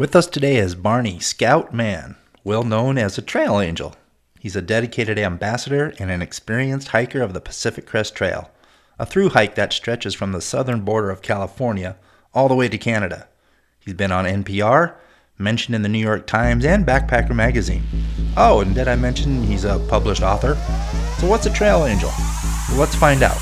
With us today is Barney Scout Mann, well known as a trail angel. He's a dedicated ambassador and an experienced hiker of the Pacific Crest Trail, a through hike that stretches from the southern border of California all the way to Canada. He's been on NPR, mentioned in the New York Times and Backpacker Magazine. Oh, and did I mention he's a published author? So, what's a trail angel? Well, let's find out.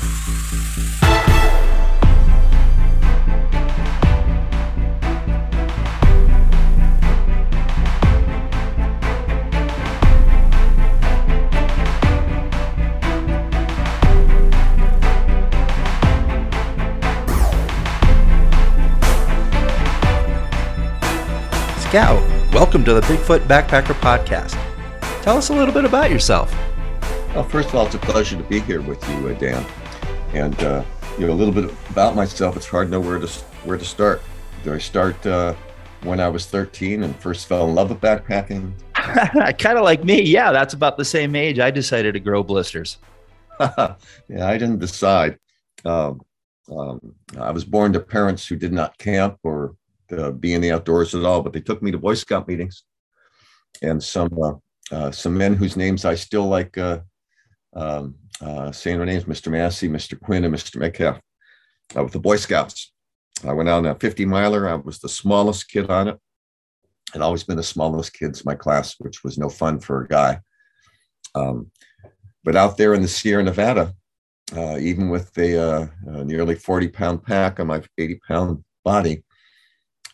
Scout, welcome to the Bigfoot Backpacker Podcast. Tell us a little bit about yourself. Well, first of all, it's a pleasure to be here with you, uh, Dan. And uh, you know a little bit about myself. It's hard to know where to where to start. Do I start uh, when I was 13 and first fell in love with backpacking? kind of like me. Yeah, that's about the same age. I decided to grow blisters. yeah, I didn't decide. Um, um, I was born to parents who did not camp or uh, be in the outdoors at all, but they took me to Boy Scout meetings, and some uh, uh, some men whose names I still like uh, um, uh, saying their names, Mr. Massey, Mr. Quinn, and Mr. Metcalf, with the Boy Scouts. I went out on a 50 miler. I was the smallest kid on it. I'd always been the smallest kids in my class, which was no fun for a guy. Um, but out there in the Sierra Nevada, uh, even with a, uh, nearly 40 pound pack on my 80 pound body,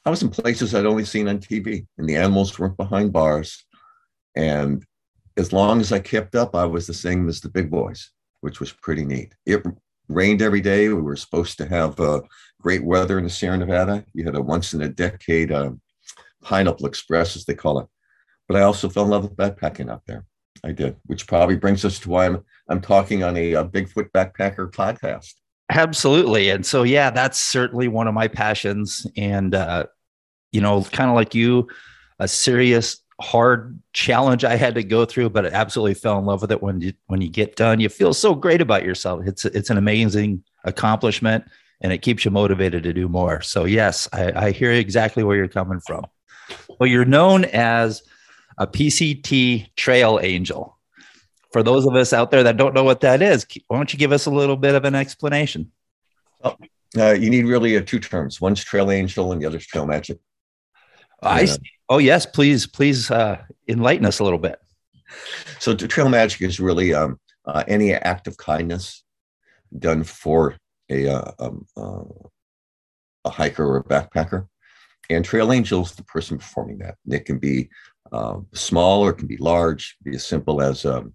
I was in places I'd only seen on TV, and the animals weren't behind bars. And as long as I kept up, I was the same as the big boys, which was pretty neat. It rained every day. We were supposed to have uh, great weather in the Sierra Nevada. You had a once in a decade uh, pineapple express, as they call it. But I also fell in love with backpacking out there. I did, which probably brings us to why I'm I'm talking on a, a Bigfoot backpacker podcast. Absolutely, and so yeah, that's certainly one of my passions. And uh, you know, kind of like you, a serious hard challenge I had to go through, but I absolutely fell in love with it when you when you get done. You feel so great about yourself. It's it's an amazing accomplishment and it keeps you motivated to do more. So yes, I, I hear exactly where you're coming from. Well, you're known as a PCT trail angel. For those of us out there that don't know what that is, why don't you give us a little bit of an explanation? Oh, uh, you need really uh, two terms. One's trail angel and the other's trail magic. I see. Oh yes, please, please uh, enlighten us a little bit. So trail magic is really um, uh, any act of kindness done for a uh, um, uh, a hiker or a backpacker, and trail angel is the person performing that. And It can be um, small or it can be large. Be as simple as um,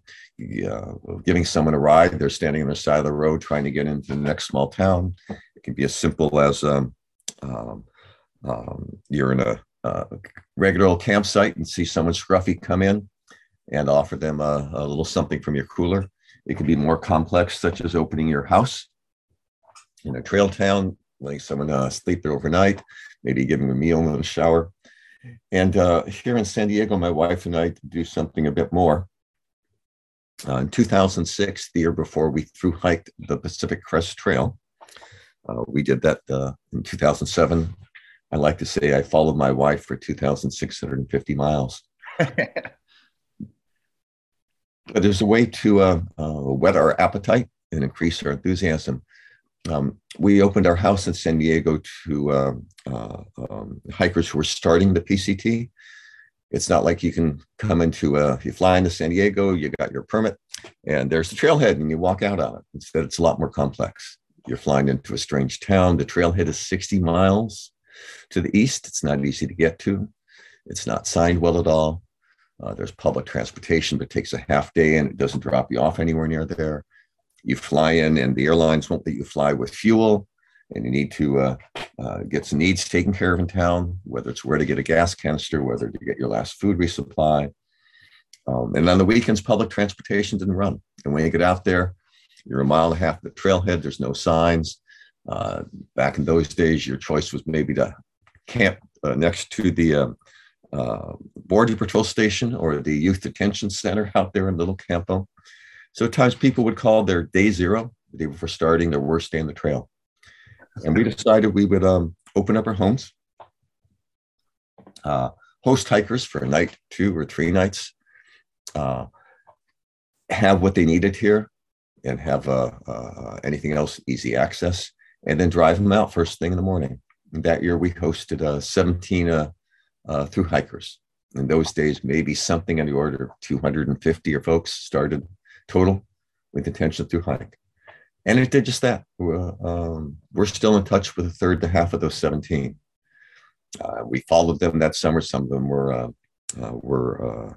giving someone a ride. They're standing on the side of the road trying to get into the next small town. It can be as simple as um, um, um you're in a uh, regular old campsite and see someone scruffy come in and offer them a, a, little something from your cooler. It can be more complex, such as opening your house in a trail town, letting someone uh, sleep there overnight, maybe giving them a meal and a shower. And uh, here in San Diego, my wife and I do something a bit more. Uh, in 2006, the year before we through hiked the Pacific Crest Trail, uh, we did that uh, in 2007 I like to say I followed my wife for 2,650 miles. but there's a way to uh, uh, whet our appetite and increase our enthusiasm. Um, we opened our house in San Diego to uh, uh um, hikers who were starting the PCT. It's not like you can come into, uh, you fly into San Diego, you got your permit, and there's the trailhead, and you walk out on it. Instead, it's a lot more complex. You're flying into a strange town. The trailhead is 60 miles to the east. It's not easy to get to. It's not signed well at all. Uh, there's public transportation, but takes a half day and it doesn't drop you off anywhere near there. You fly in, and the airlines won't let you fly with fuel, and you need to uh, uh, get some needs taken care of in town, whether it's where to get a gas canister, whether to get your last food resupply. Um, and on the weekends, public transportation didn't run. And when you get out there, you're a mile and a half from the trailhead. There's no signs. Uh, back in those days, your choice was maybe to camp uh, next to the uh, uh, border patrol station or the youth detention center out there in Little Campo. So at times people would call their day zero, the day before starting, their worst day on the trail. And we decided we would um, open up our homes uh, host hikers for a night, two or three nights, uh, have what they needed here, and have anything else easy access, and then drive them out first thing in the morning. And that year, we hosted uh, 17 uh, uh, through hikers. In those days, maybe something in the order of 250 or folks started total with intention through hike. And it did just that. Um, we're still in touch with a third to half of those 17. Uh, we followed them that summer. Some of them were uh, uh, were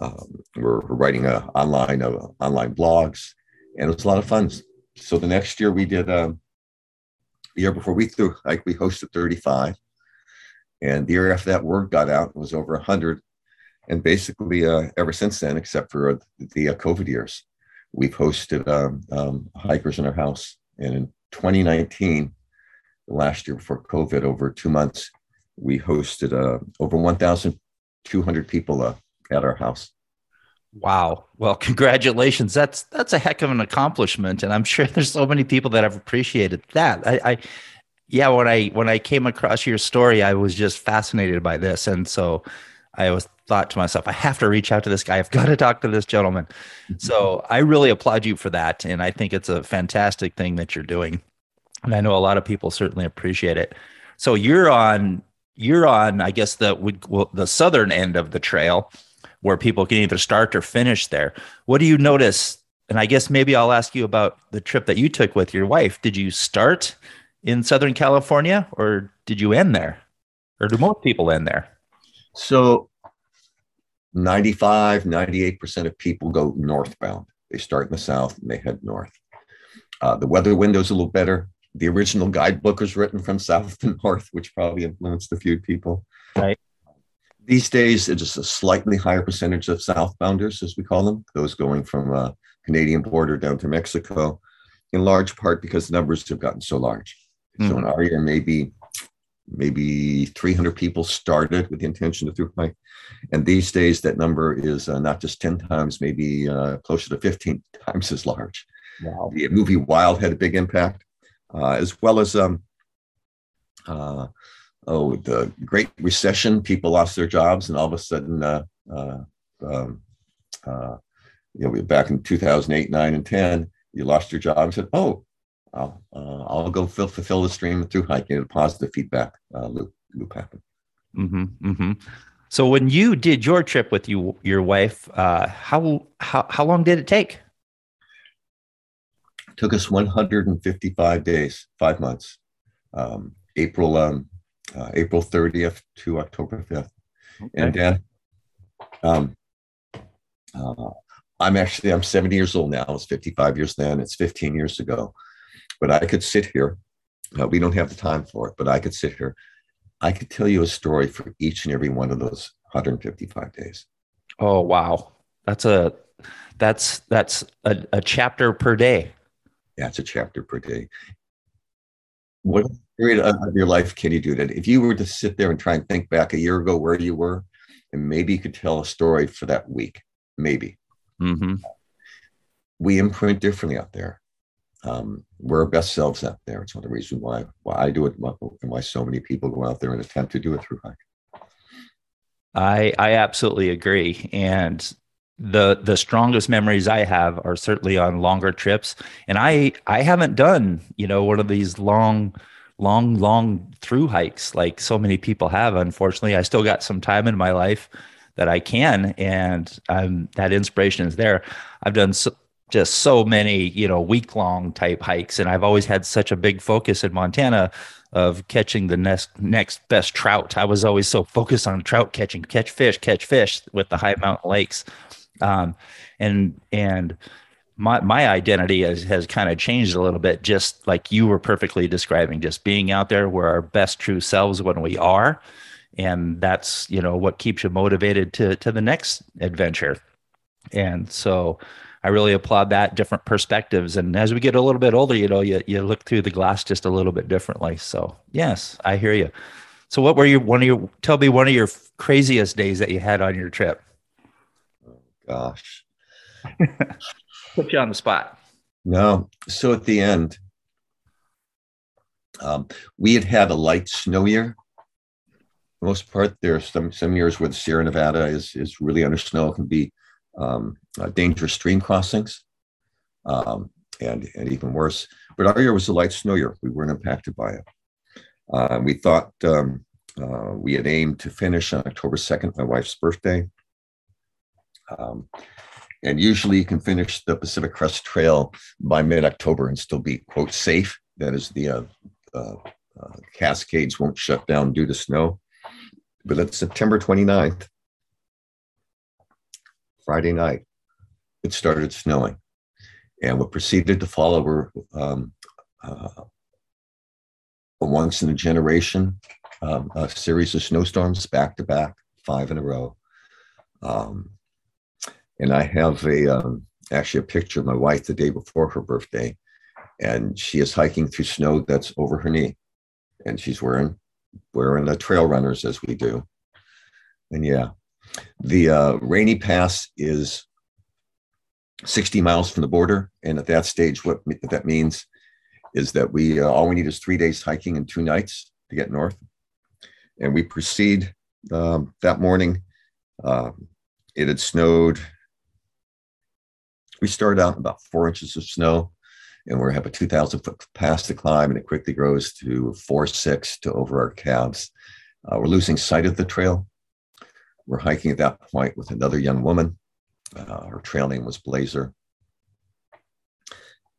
um, were writing online online blogs, and it was a lot of fun. So the next year we did um, the year before we threw like we hosted 35, and the year after that word got out it was over 100, and basically uh, ever since then, except for the COVID years, we've hosted um, um, hikers in our house. And in 2019, last year before COVID, over two months, we hosted uh, over 1,200 people uh, at our house. Wow. Well, congratulations. That's that's a heck of an accomplishment, and I'm sure there's so many people that have appreciated that. I, I yeah, when I when I came across your story, I was just fascinated by this, and so I was thought to myself, I have to reach out to this guy. I've got to talk to this gentleman. Mm-hmm. So I really applaud you for that, and I think it's a fantastic thing that you're doing, and I know a lot of people certainly appreciate it. So you're on you're on, I guess the well, the southern end of the trail, where people can either start or finish there. What do you notice? And I guess maybe I'll ask you about the trip that you took with your wife. Did you start in Southern California, or did you end there, or do most people end there? So 95, 98% of people go northbound. They start in the south and they head north. Uh, the weather window is a little better. The original guidebook was written from south to north, which probably influenced a few people. Right. These days, it's just a slightly higher percentage of southbounders, as we call them, those going from uh, Canadian border down to Mexico, in large part because the numbers have gotten so large. Mm-hmm. So in our year, maybe maybe 300 people started with the intention to through hike. And these days, that number is uh, not just 10 times, maybe uh, closer to 15 times as large. Wow. The movie Wild had a big impact, uh, as well as um, uh, oh, the Great Recession. People lost their jobs, and all of a sudden, uh, uh, um, you know, back in 2008, 9, and 10, you lost your job and said, oh, I'll, uh, I'll go fill, fulfill the stream through hiking. A positive feedback uh, loop loop happen. Mm-hmm, mm-hmm. So when you did your trip with you your wife, uh, how how how long did it take? It took us 155 days, five months. Um, April um, uh, April 30th to October 5th. Okay. And Dan, um, uh, I'm actually I'm 70 years old now. I was 55 years then. It's 15 years ago. But I could sit here. Uh, we don't have the time for it, but I could sit here. I could tell you a story for each and every one of those 155 days. Oh wow, that's a that's that's a, a chapter per day. Yeah, it's a chapter per day. What period of your life can you do that? If you were to sit there and try and think back a year ago where you were, and maybe you could tell a story for that week, maybe. Mm-hmm. We imprint differently out there um, we're our best selves out there. It's one of the reasons why why I do it and why so many people go out there and attempt to do it through hike. I I absolutely agree. And the the strongest memories I have are certainly on longer trips. And I I haven't done, you know, one of these long, long, long through hikes like so many people have. Unfortunately, I still got some time in my life that I can, and um, that inspiration is there. I've done so, just so many, you know, week long type hikes. And I've always had such a big focus in Montana of catching the next next best trout. I was always so focused on trout catching, catch fish, catch fish with the high mountain lakes. Um, and and my my identity has, has kind of changed a little bit, just like you were perfectly describing, just being out there where our best true selves when we are. And that's, you know, what keeps you motivated to to the next adventure. And so I really applaud that different perspectives. And as we get a little bit older, you know, you, you look through the glass just a little bit differently. So yes, I hear you. So what were your, one of your, tell me one of your craziest days that you had on your trip? Gosh. Put you on the spot. No. So at the end, um, we had had a light snow year. the most part. There are some some years where the Sierra Nevada is is really under snow. It can be um, uh, dangerous stream crossings, um, and and even worse. But our year was a light snow year. We weren't impacted by it. Uh, we thought um, uh, we had aimed to finish on October second, my wife's birthday. Um, and usually you can finish the Pacific Crest Trail by mid October and still be, quote, safe. That is, the uh, uh, uh, Cascades won't shut down due to snow. But it's September 29th, Friday night, it started snowing. And what proceeded to follow were um, uh, a once in a generation um, a series of snowstorms back to back, five in a row. Um, and I have a um, actually a picture of my wife the day before her birthday, and she is hiking through snow that's over her knee, and she's wearing wearing the trail runners as we do. And yeah, the uh, Rainy Pass is 60 miles from the border, and at that stage, what that means is that we uh, all we need is three days hiking and two nights to get north, and we proceed um, that morning. Uh, it had snowed we started out about four inches of snow and we have a 2000 foot pass to climb and it quickly grows to four six to over our calves. Uh, we're losing sight of the trail. We're hiking at that point with another young woman. Uh, her trail name was blazer.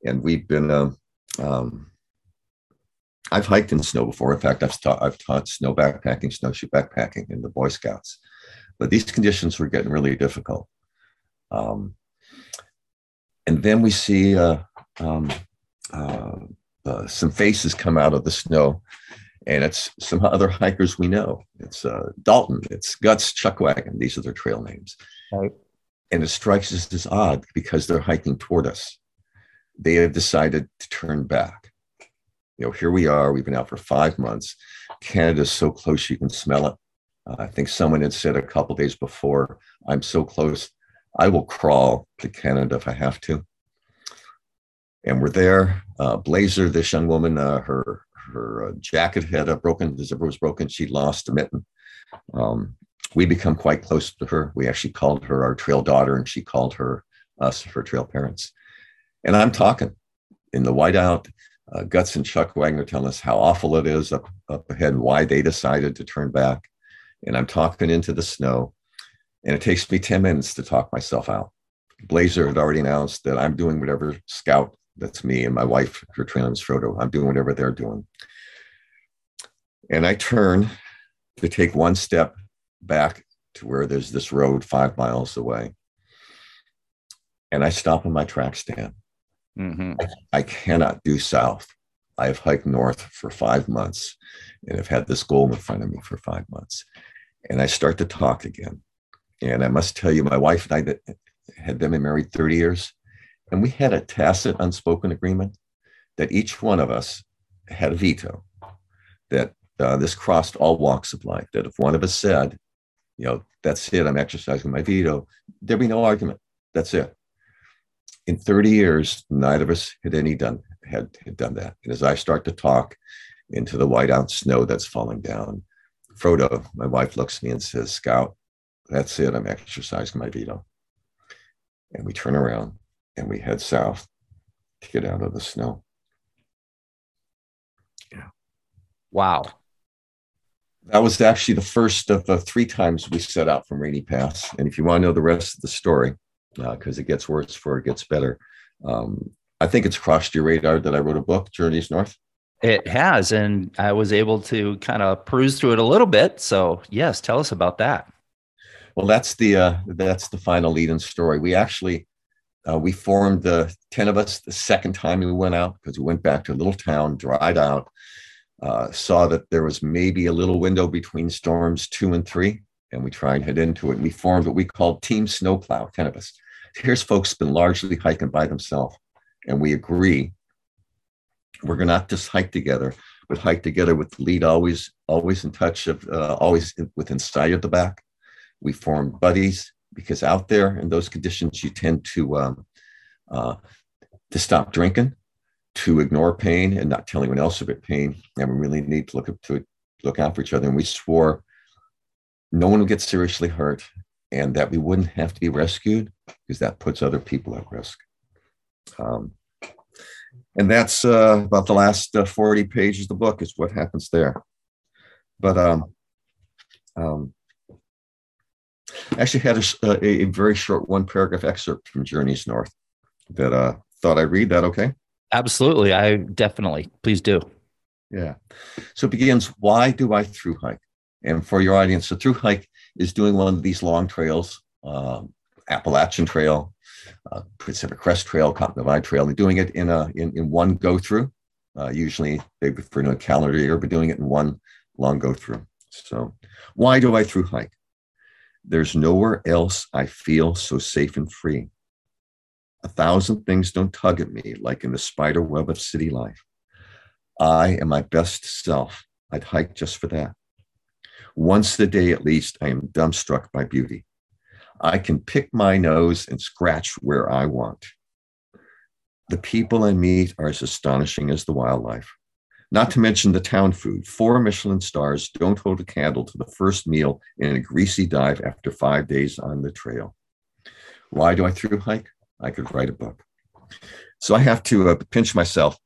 And we've been um, um, i've hiked in snow before. In fact i've taught, I've taught snow backpacking snowshoe backpacking in the boy scouts. But these conditions were getting really difficult. Um, and then we see uh, um, uh, uh, some faces come out of the snow, and it's some other hikers we know. It's uh, Dalton, it's Guts, Chuckwagon. These are their trail names. Right. And it strikes us as odd because they're hiking toward us. They have decided to turn back. You know, here we are. We've been out for five months. Canada's so close you can smell it. Uh, I think someone had said a couple days before, "I'm so close I will crawl to Canada if I have to. And we're there. Uh, Blazer, this young woman, uh, her her uh, jacket had a broken, the zipper was broken. She lost a mitten. Um, we become quite close to her. We actually called her our trail daughter, and she called her us her trail parents. And I'm talking in the whiteout. Uh, Guts and Chuckwagon tell us how awful it is up, up ahead, why they decided to turn back. And I'm talking into the snow. And it takes me 10 minutes to talk myself out. Blazer had already announced that I'm doing whatever scout, that's me and my wife, her trailing is Frodo, I'm doing whatever they're doing. And I turn to take one step back to where there's this road five miles away. And I stop in my track stand. Mm-hmm. I, I cannot do south. I have hiked north for five months and have had this goal in front of me for five months. And I start to talk again. And I must tell you, my wife and I had been married 30 years, and we had a tacit, unspoken agreement that each one of us had a veto, that uh, this crossed all walks of life, that if one of us said, you know, that's it, I'm exercising my veto, there'd be no argument. That's it. In 30 years, neither of us had any done had, had done that. And as I start to talk into the whiteout snow that's falling down, Frodo, my wife, looks at me and says, Scout, that's it. I'm exercising my veto. And we turn around and we head south to get out of the snow. Yeah. Wow. That was actually the first of the three times we set out from Rainy Pass. And if you want to know the rest of the story, because uh, it gets worse before it gets better, um, I think it's crossed your radar that I wrote a book, Journeys North. It has. And I was able to kind of peruse through it a little bit. So, yes, tell us about that. Well, that's the uh, that's the final lead-in story. We actually uh, we formed the ten of us the second time we went out because we went back to a little town, dried out, uh, saw that there was maybe a little window between storms two and three, and we tried and head into it. And we formed what we called Team Snowplow. Ten of us. Here's folks been largely hiking by themselves, and we agree we're going to not just hike together, but hike together with the lead always always in touch of uh, always within sight of the back we formed buddies because out there in those conditions, you tend to um, uh, to stop drinking, to ignore pain, and not tell anyone else about pain. And we really need to look up to look out for each other. And we swore no one would get seriously hurt and that we wouldn't have to be rescued because that puts other people at risk. Um, and that's uh, about the last uh, 40 pages of the book is what happens there. But um, um, actually had a, a, very short one paragraph excerpt from Journeys North that uh, thought I'd read that okay? Absolutely. I definitely, please do. Yeah. So it begins, why do I through hike? And for your audience, a through hike is doing one of these long trails, uh, Appalachian Trail, uh, Pacific Crest Trail, Continental Divide Trail. They're doing it in a in, in one go through. Uh, usually they prefer to a calendar year, but doing it in one long go through. So, why do I through hike? There's nowhere else I feel so safe and free. A thousand things don't tug at me like in the spider web of city life. I am my best self. I'd hike just for that. Once a day at least, I am dumbstruck by beauty. I can pick my nose and scratch where I want. The people I meet are as astonishing as the wildlife. Not to mention the town food. Four Michelin stars don't hold a candle to the first meal in a greasy dive after five days on the trail. Why do I through hike? I could write a book. So I have to uh, pinch myself.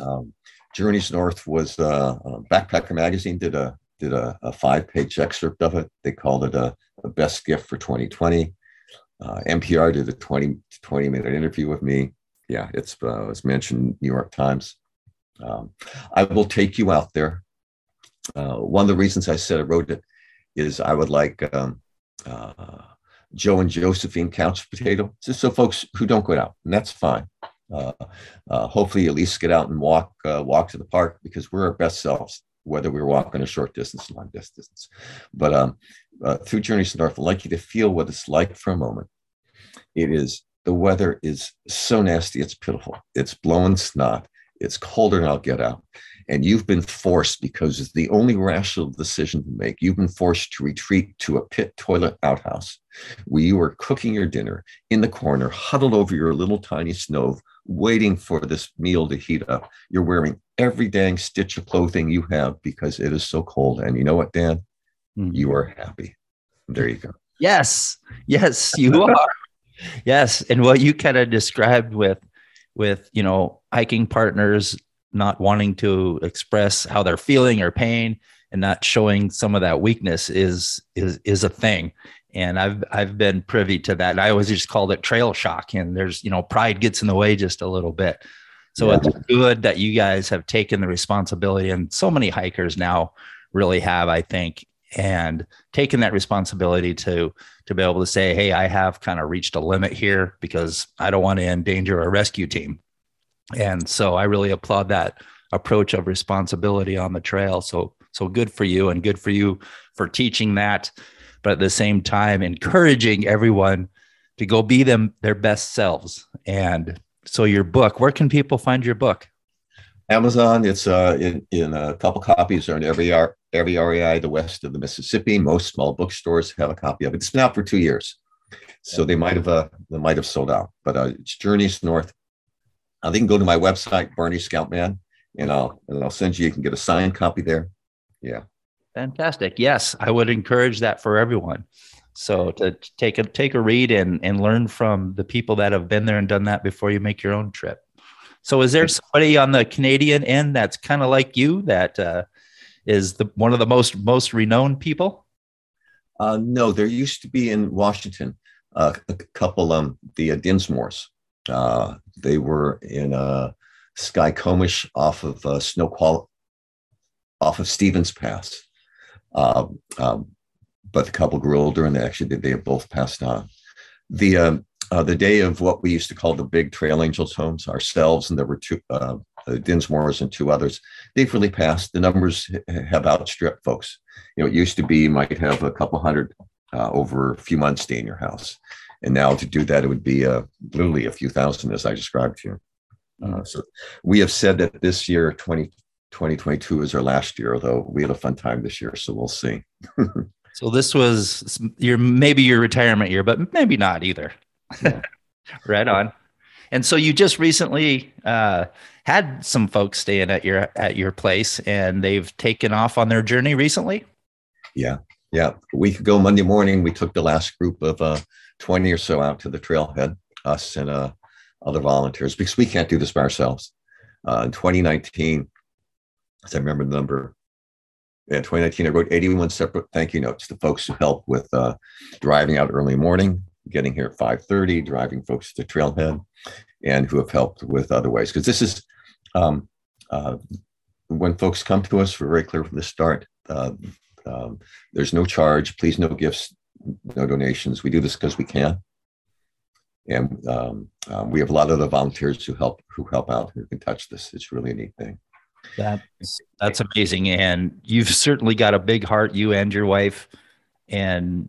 Um, Journeys North was uh, uh, Backpacker Magazine did a did a, a five page excerpt of it. They called it a, a best gift for 2020. Uh, NPR did a 20, 20 minute interview with me. Yeah, it's uh, was mentioned New York Times. Um, I will take you out there. Uh, one of the reasons I said I wrote it is I would like um, uh, Joe and Josephine couch potato, just so folks who don't go out, and that's fine. Uh, uh, hopefully, at least get out and walk uh, walk to the park because we're our best selves whether we are walking a short distance, long distance. But um, uh, through Journeys to North, I'd like you to feel what it's like for a moment. It is, the weather is so nasty, it's pitiful. It's blowing snot. It's colder than I'll get out. And you've been forced, because it's the only rational decision to make, you've been forced to retreat to a pit toilet outhouse where you are cooking your dinner in the corner, huddled over your little tiny stove, waiting for this meal to heat up. You're wearing every dang stitch of clothing you have because it is so cold. And you know what, Dan? Mm. You are happy. There you go. Yes. Yes, you are. yes. And what you kind of described with with, you know, hiking partners not wanting to express how they're feeling or pain and not showing some of that weakness is is is a thing and I've I've been privy to that. And I always just called it trail shock. And there's you know pride gets in the way just a little bit. So yeah. it's good that you guys have taken the responsibility, and so many hikers now really have, I think, and taken that responsibility to to be able to say, hey, I have kind of reached a limit here because I don't want to endanger a rescue team. And so I really applaud that approach of responsibility on the trail. So so good for you, and good for you for teaching that but at the same time encouraging everyone to go be them their best selves. And so your book, where can people find your book? Amazon. It's uh, in, in a couple copies are in every every REI the west of the Mississippi. Most small bookstores have a copy of it. It's been out for two years, so they might have uh, they might have sold out. But uh, it's Journeys North. Uh, they can go to my website, Barney Scout Mann, and I'll and I'll send you. You can get a signed copy there. Yeah. Fantastic. Yes, I would encourage that for everyone. So to take a take a read and and learn from the people that have been there and done that before you make your own trip. So is there somebody on the Canadian end that's kind of like you that uh, is the one of the most most renowned people? Uh, no, there used to be in Washington uh, a couple um the uh, Dinsmores. Uh, they were in uh, Skykomish off of uh, off of Stevens Pass. Um, um, but the couple grew older and they actually they have both passed on. The um, uh, the day of what we used to call the big Trail Angels homes, ourselves, and there were two uh, Dinsmores and two others. They've really passed. The numbers have outstripped folks. You know, it used to be you might have a couple hundred uh, over a few months stay in your house, and now to do that it would be uh, literally a few thousand, as I described to you. Uh, so we have said that this year, 20, 2022 is our last year, although we had a fun time this year, so we'll see. so this was your maybe your retirement year, but maybe not either. Yeah. right on. And so you just recently uh, had some folks staying at your at your place, and they've taken off on their journey recently. Yeah, yeah. A week ago, Monday morning, we took the last group of uh, 20 or so out to the trailhead, us and uh, other volunteers, because we can't do this by ourselves. Uh, in 2019, as I remember the number, yeah, 2019, I wrote 81 separate thank you notes to folks who helped with uh, driving out early morning, getting here at 5.30, driving folks to the trailhead, and who have helped with other ways. Because this is, um, uh, when folks come to us, we're very clear from the start, uh, um, there's no charge, please no gifts, no donations. We do this because we can. And um, um, we have a lot of the volunteers who help who help out who can touch this. It's really a neat thing. That's that's amazing, and you've certainly got a big heart, you and your wife, and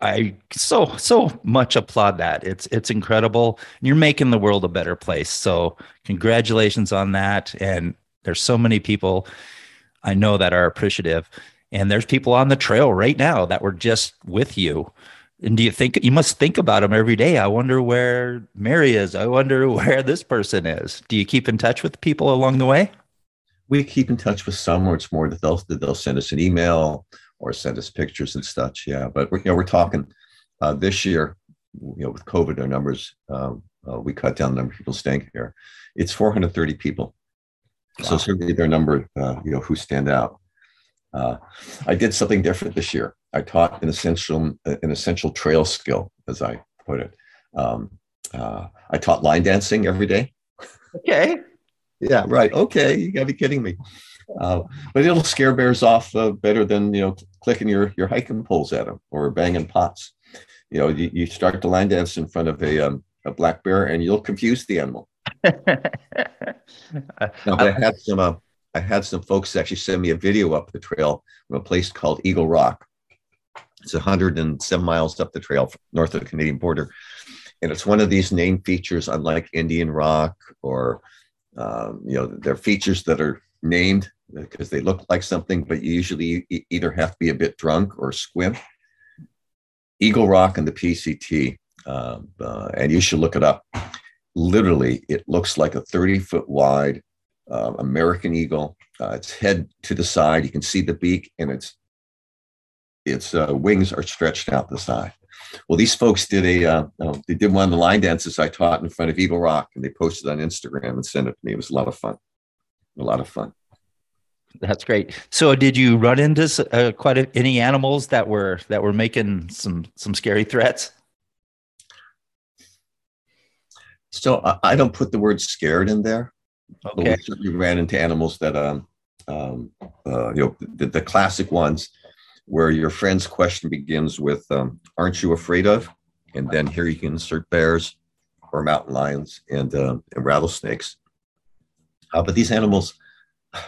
I so so much applaud that. It's it's incredible. You're making the world a better place. So congratulations on that. And there's so many people I know that are appreciative. And there's people on the trail right now that were just with you. And do you think you must think about them every day? I wonder where Mary is. I wonder where this person is. Do you keep in touch with people along the way? We keep in touch with some or it's more that they'll, they'll send us an email or send us pictures and such. Yeah. But we're, you know, we're talking uh, this year, you know, with COVID, our numbers, um, uh, we cut down the number of people staying here. It's 430 people. Wow. So certainly there are a number, uh, you know, who stand out. Uh, I did something different this year. I taught an essential an essential trail skill, as I put it. Um, uh, I taught line dancing every day. Okay. yeah, right. Okay, you got to be kidding me. Uh, but it'll scare bears off uh, better than you know clicking your your hiking poles at them or banging pots. You know, you, you start to line dance in front of a um, a black bear, and you'll confuse the animal. now, I had some uh, I had some folks actually send me a video up the trail from a place called Eagle Rock. It's 107 miles up the trail north of the Canadian border. And it's one of these name features, unlike Indian Rock or, um, you know, they're features that are named because they look like something, but you usually either have to be a bit drunk or squint. Eagle Rock and the PCT, uh, uh, and you should look it up. Literally, it looks like a 30 foot wide uh, American eagle. Uh, its head to the side, you can see the beak, and its its uh, wings are stretched out the side. Well, these folks did a uh, they did one of the line dances I taught in front of Eagle Rock, and they posted on Instagram and sent it to me. It was a lot of fun, a lot of fun. That's great. So, did you run into uh, quite a, any animals that were that were making some some scary threats? So I don't put the word scared in there. Okay. we certainly ran into animals that, um, um, uh, you know, the, the, classic ones where your friend's question begins with, um, "Aren't you afraid of?" And then here you can insert bears or mountain lions and, uh, and rattlesnakes. Uh, but these animals, you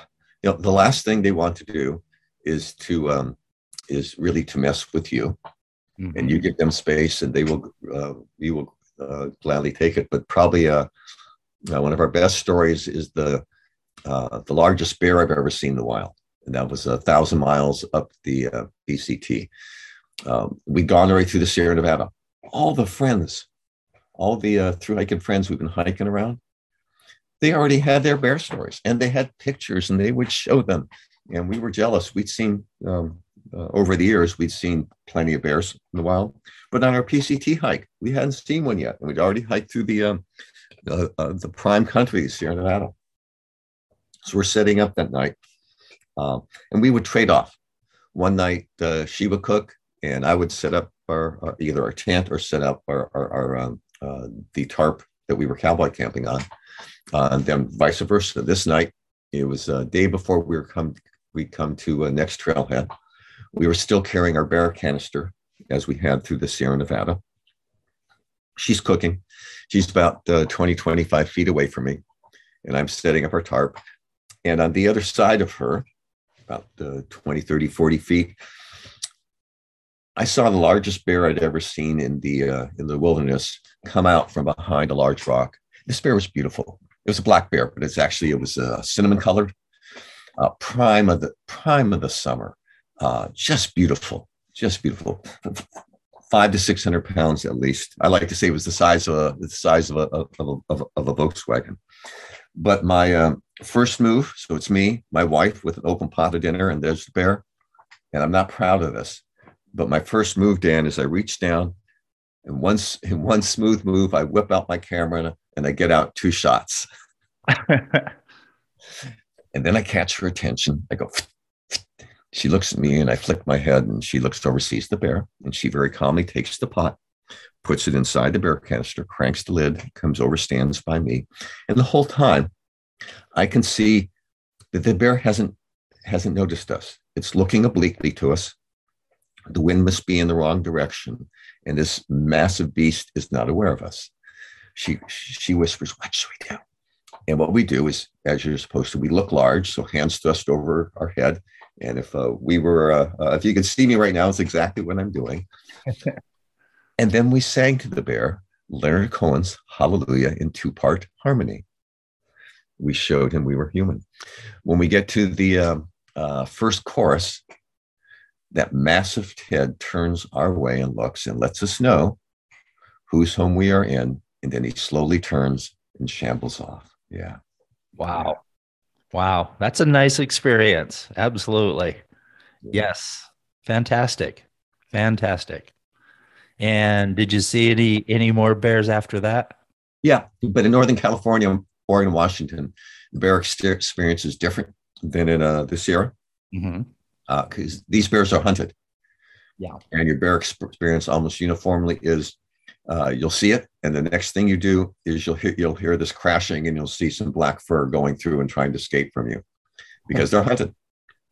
know, the last thing they want to do is to um, is really to mess with you, mm-hmm. and you give them space, and they will uh, you will uh, gladly take it. But probably uh, uh, one of our best stories is the uh, the largest bear I've ever seen in the wild, and that was a thousand miles up the uh, PCT. Um, we'd gone right through the Sierra Nevada. All the friends, all the uh, through hiking friends we've been hiking around, they already had their bear stories, and they had pictures, and they would show them. And we were jealous. We'd seen um, uh, over the years, we'd seen plenty of bears in the wild, but on our PCT hike, we hadn't seen one yet, and we'd already hiked through the um, uh, uh, the prime countries here in Nevada. So we're setting up that night, uh, and we would trade off. One night uh, she would cook, and I would set up our, our either our tent or set up our, our, our um, uh, the tarp that we were cowboy camping on. Uh, and then vice versa. This night, it was a day before we were come we come to a next trailhead. We were still carrying our bear canister as we had through the Sierra Nevada. She's cooking. She's about uh, 20, 25 feet away from me, and I'm setting up her tarp. And on the other side of her, about uh, 20, 30, 40 feet, I saw the largest bear I'd ever seen in the uh, in the wilderness come out from behind a large rock. This bear was beautiful. It was a black bear, but it's actually it was uh, cinnamon colored, uh, prime of the prime of the summer, uh, just beautiful, just beautiful five to six hundred pounds at least. I like to say it was the size of a the size of a of a, of a, of a Volkswagen. But my um, first move, so it's me, my wife with an open pot of dinner, and there's the bear. and I'm not proud of this, but my first move, Dan, is I reach down and once in one smooth move, I whip out my camera and I get out two shots. and then I catch her attention. I go, she looks at me and I flick my head and she looks over, sees the bear, and she very calmly takes the pot, puts it inside the bear canister, cranks the lid, comes over, stands by me. And the whole time I can see that the bear hasn't hasn't noticed us. It's looking obliquely to us. The wind must be in the wrong direction, and this massive beast is not aware of us. She she whispers, "What should we do?" And what we do is, as you're supposed to, we look large, so hands thrust over our head. And if uh, we were, uh, uh, if you can see me right now, it's exactly what I'm doing. and then we sang to the bear Leonard Cohen's Hallelujah in two part harmony. We showed him we were human. When we get to the um, uh, first chorus, that massive head turns our way and looks and lets us know whose home we are in. And then he slowly turns and shambles off. Yeah. Wow. Wow. That's a nice experience. Absolutely. Yes. Fantastic. Fantastic. And did you see any any more bears after that? Yeah, but in Northern California, Oregon, Washington, the bear experience is different than in uh, Sierra era. Mm-hmm because uh, these bears are hunted. Yeah. And your bear experience almost uniformly is uh, you'll see it, and the next thing you do is you'll hear you'll hear this crashing, and you'll see some black fur going through and trying to escape from you because they're hunted.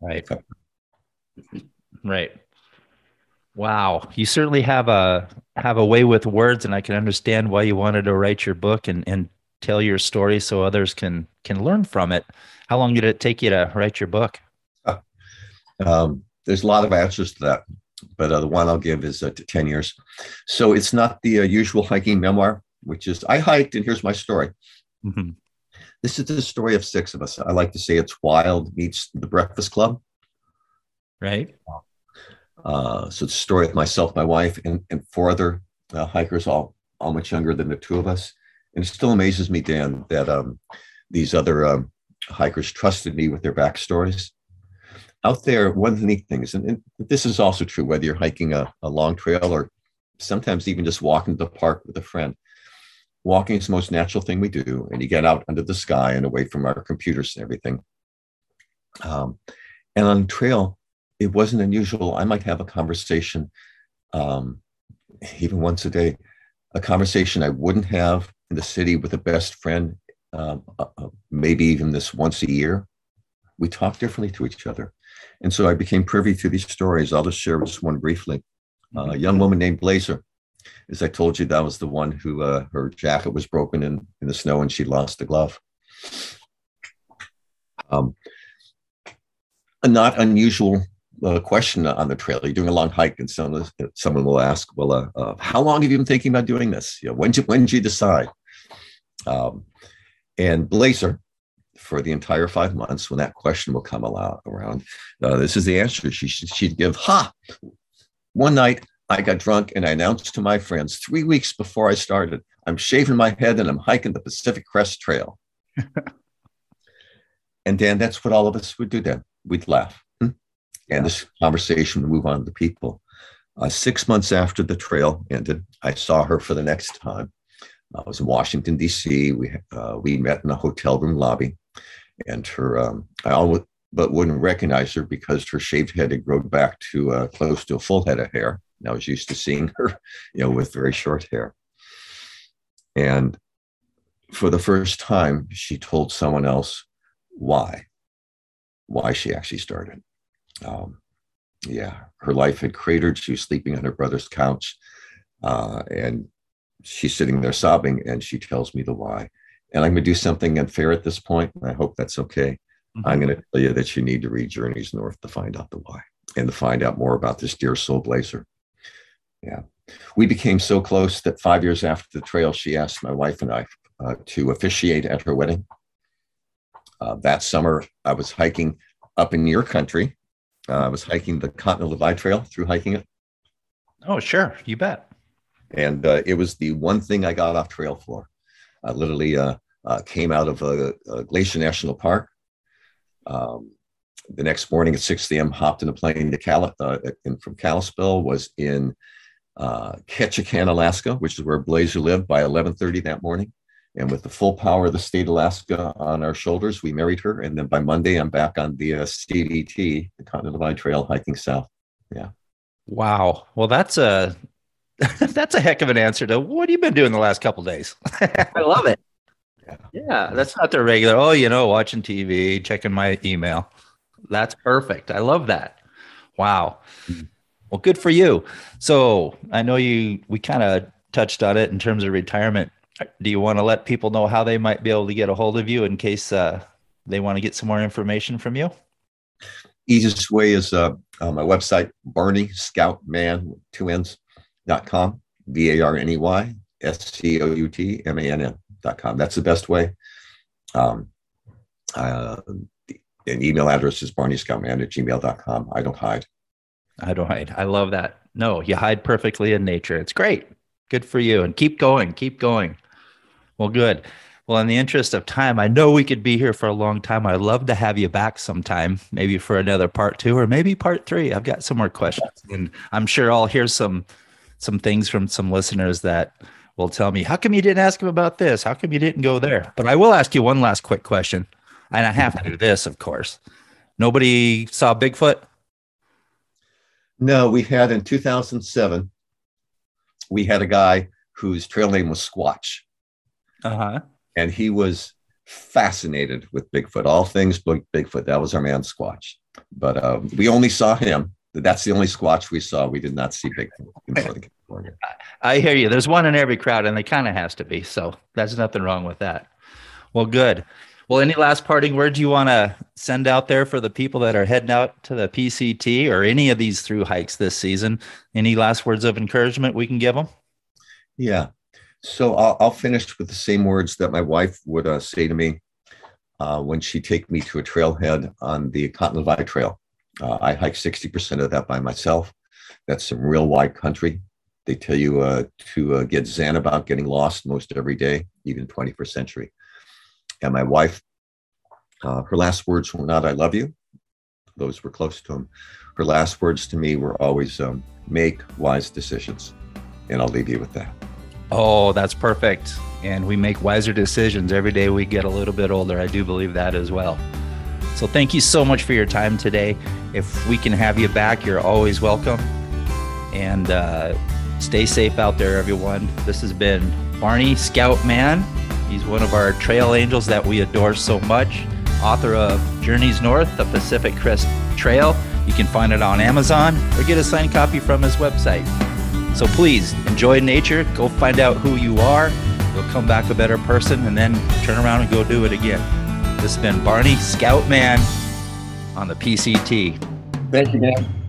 Right. Right. Wow, you certainly have a have a way with words, and I can understand why you wanted to write your book and and tell your story so others can can learn from it. How long did it take you to write your book? Um, there's a lot of answers to that, but uh, the one I'll give is uh, 10 years. So it's not the uh, usual hiking memoir, which is I hiked and here's my story. Mm-hmm. This is the story of six of us. I like to say it's Wild meets the Breakfast Club. Right. Uh, so it's a story of myself, my wife, and, and four other uh, hikers, all, all much younger than the two of us. And it still amazes me, Dan, that um, these other um, hikers trusted me with their backstories out there, one of the neat things, and, and this is also true whether you're hiking a, a long trail or sometimes even just walking to the park with a friend. Walking is the most natural thing we do, and you get out under the sky and away from our computers and everything. Um, and on trail, it wasn't unusual. I might have a conversation, um, even once a day, a conversation I wouldn't have in the city with a best friend, um, uh, uh maybe even this once a year. We talk differently to each other. And so I became privy to these stories. I'll just share just one briefly. Uh, a young woman named Blazer, as I told you, that was the one who uh, her jacket was broken in, in the snow and she lost the glove. Um, a not unusual uh, question on the trail. You're doing a long hike, and someone, someone will ask, "Well, uh, uh, how long have you been thinking about doing this? You know, when did when did you decide?" Um, and Blazer, for the entire five months when that question will come around. Uh, this is the answer. She, she'd give, ha! One night I got drunk and I announced to my friends three weeks before I started, I'm shaving my head and I'm hiking the Pacific Crest Trail. and Dan, that's what all of us would do then. We'd laugh. Hmm? And this conversation would move on to people. Uh, six months after the trail ended, I saw her for the next time. I was in Washington, D.C. We, uh, we met in a hotel room lobby and her um, I always but wouldn't recognize her because her shaved head had grown back to uh, close to a full head of hair. And I was used to seeing her, you know, with very short hair. And for the first time, she told someone else why, why she actually started. Um, yeah, her life had cratered. She was sleeping on her brother's couch, uh, and she's sitting there sobbing, and she tells me the why and I'm going to do something unfair at this point. I hope that's okay. Mm-hmm. I'm going to tell you that you need to read Journeys North to find out the why and to find out more about this dear soul blazer. Yeah. We became so close that five years after the trail, she asked my wife and I uh, to officiate at her wedding. Uh, that summer, I was hiking up in your country. Uh, I was hiking the Continental Divide Trail through hiking it. Oh, sure. You bet. And uh, it was the one thing I got off trail for. I literally uh, uh, came out of a, a, Glacier National Park. Um, the next morning at 6 a.m., hopped in a plane to Cal- uh, in, from Kalispell, was in uh, Ketchikan, Alaska, which is where Blazer lived by 11:30 that morning. And with the full power of the state of Alaska on our shoulders, we married her. And then by Monday, I'm back on the uh, CDT, the Continental Divide Trail, hiking south. Yeah. Wow. Well, that's a that's a heck of an answer to what have you been doing the last couple days? I love it. Yeah. yeah, that's not the regular. Oh, you know, watching TV, checking my email. That's perfect. I love that. Wow. Mm-hmm. Well, good for you. So I know you. We kind of touched on it in terms of retirement. Do you want to let people know how they might be able to get a hold of you in case uh, they want to get some more information from you? Easiest way is uh, uh, my website, Barney Scout Mann, two N's, dot com, V A R N E Y S C O U T M A N N dot com. That's the best way. Um, uh, an email address is barneyscoutmann at gmail.com. I don't hide. I don't hide. I love that. No, you hide perfectly in nature. It's great. Good for you. And keep going. Keep going. Well, good. Well, in the interest of time, I know we could be here for a long time. I'd love to have you back sometime, maybe for another part two or maybe part three. I've got some more questions, and I'm sure I'll hear some some things from some listeners that will tell me, "How come you didn't ask him about this? How come you didn't go there?" But I will ask you one last quick question, and I have to do this, of course. Nobody saw Bigfoot. No, we had in 2007, we had a guy whose trail name was Squatch. Uh-huh. And he was fascinated with Bigfoot, all things Bigfoot. That was our man Squatch. But uh, we only saw him. That's the only Squatch we saw. We did not see Bigfoot in Southern California. I hear you. There's one in every crowd, and they kind of has to be. So there's nothing wrong with that. Well, good. Well, any last parting words you want to send out there for the people that are heading out to the PCT or any of these through hikes this season? Any last words of encouragement we can give them? Yeah. So I'll, I'll finish with the same words that my wife would uh, say to me uh, when she take me to a trailhead on the Continental Divide Trail. Uh, I hike 60% of that by myself. That's some real wide country. They tell you uh, to uh, get zen about getting lost most every day, even 21st century. And my wife, uh, her last words were not, I love you. Those were close to him. Her last words to me were always, um, make wise decisions. And I'll leave you with that. Oh, that's perfect. And we make wiser decisions every day we get a little bit older. I do believe that as well. So thank you so much for your time today. If we can have you back, you're always welcome. And uh, stay safe out there, everyone. This has been Barney Scout Mann. He's one of our trail angels that we adore so much. Author of Journeys North, the Pacific Crest Trail. You can find it on Amazon or get a signed copy from his website. So please enjoy nature, go find out who you are. You'll come back a better person and then turn around and go do it again. This has been Barney Scout Mann on the PCT. Thank you, man.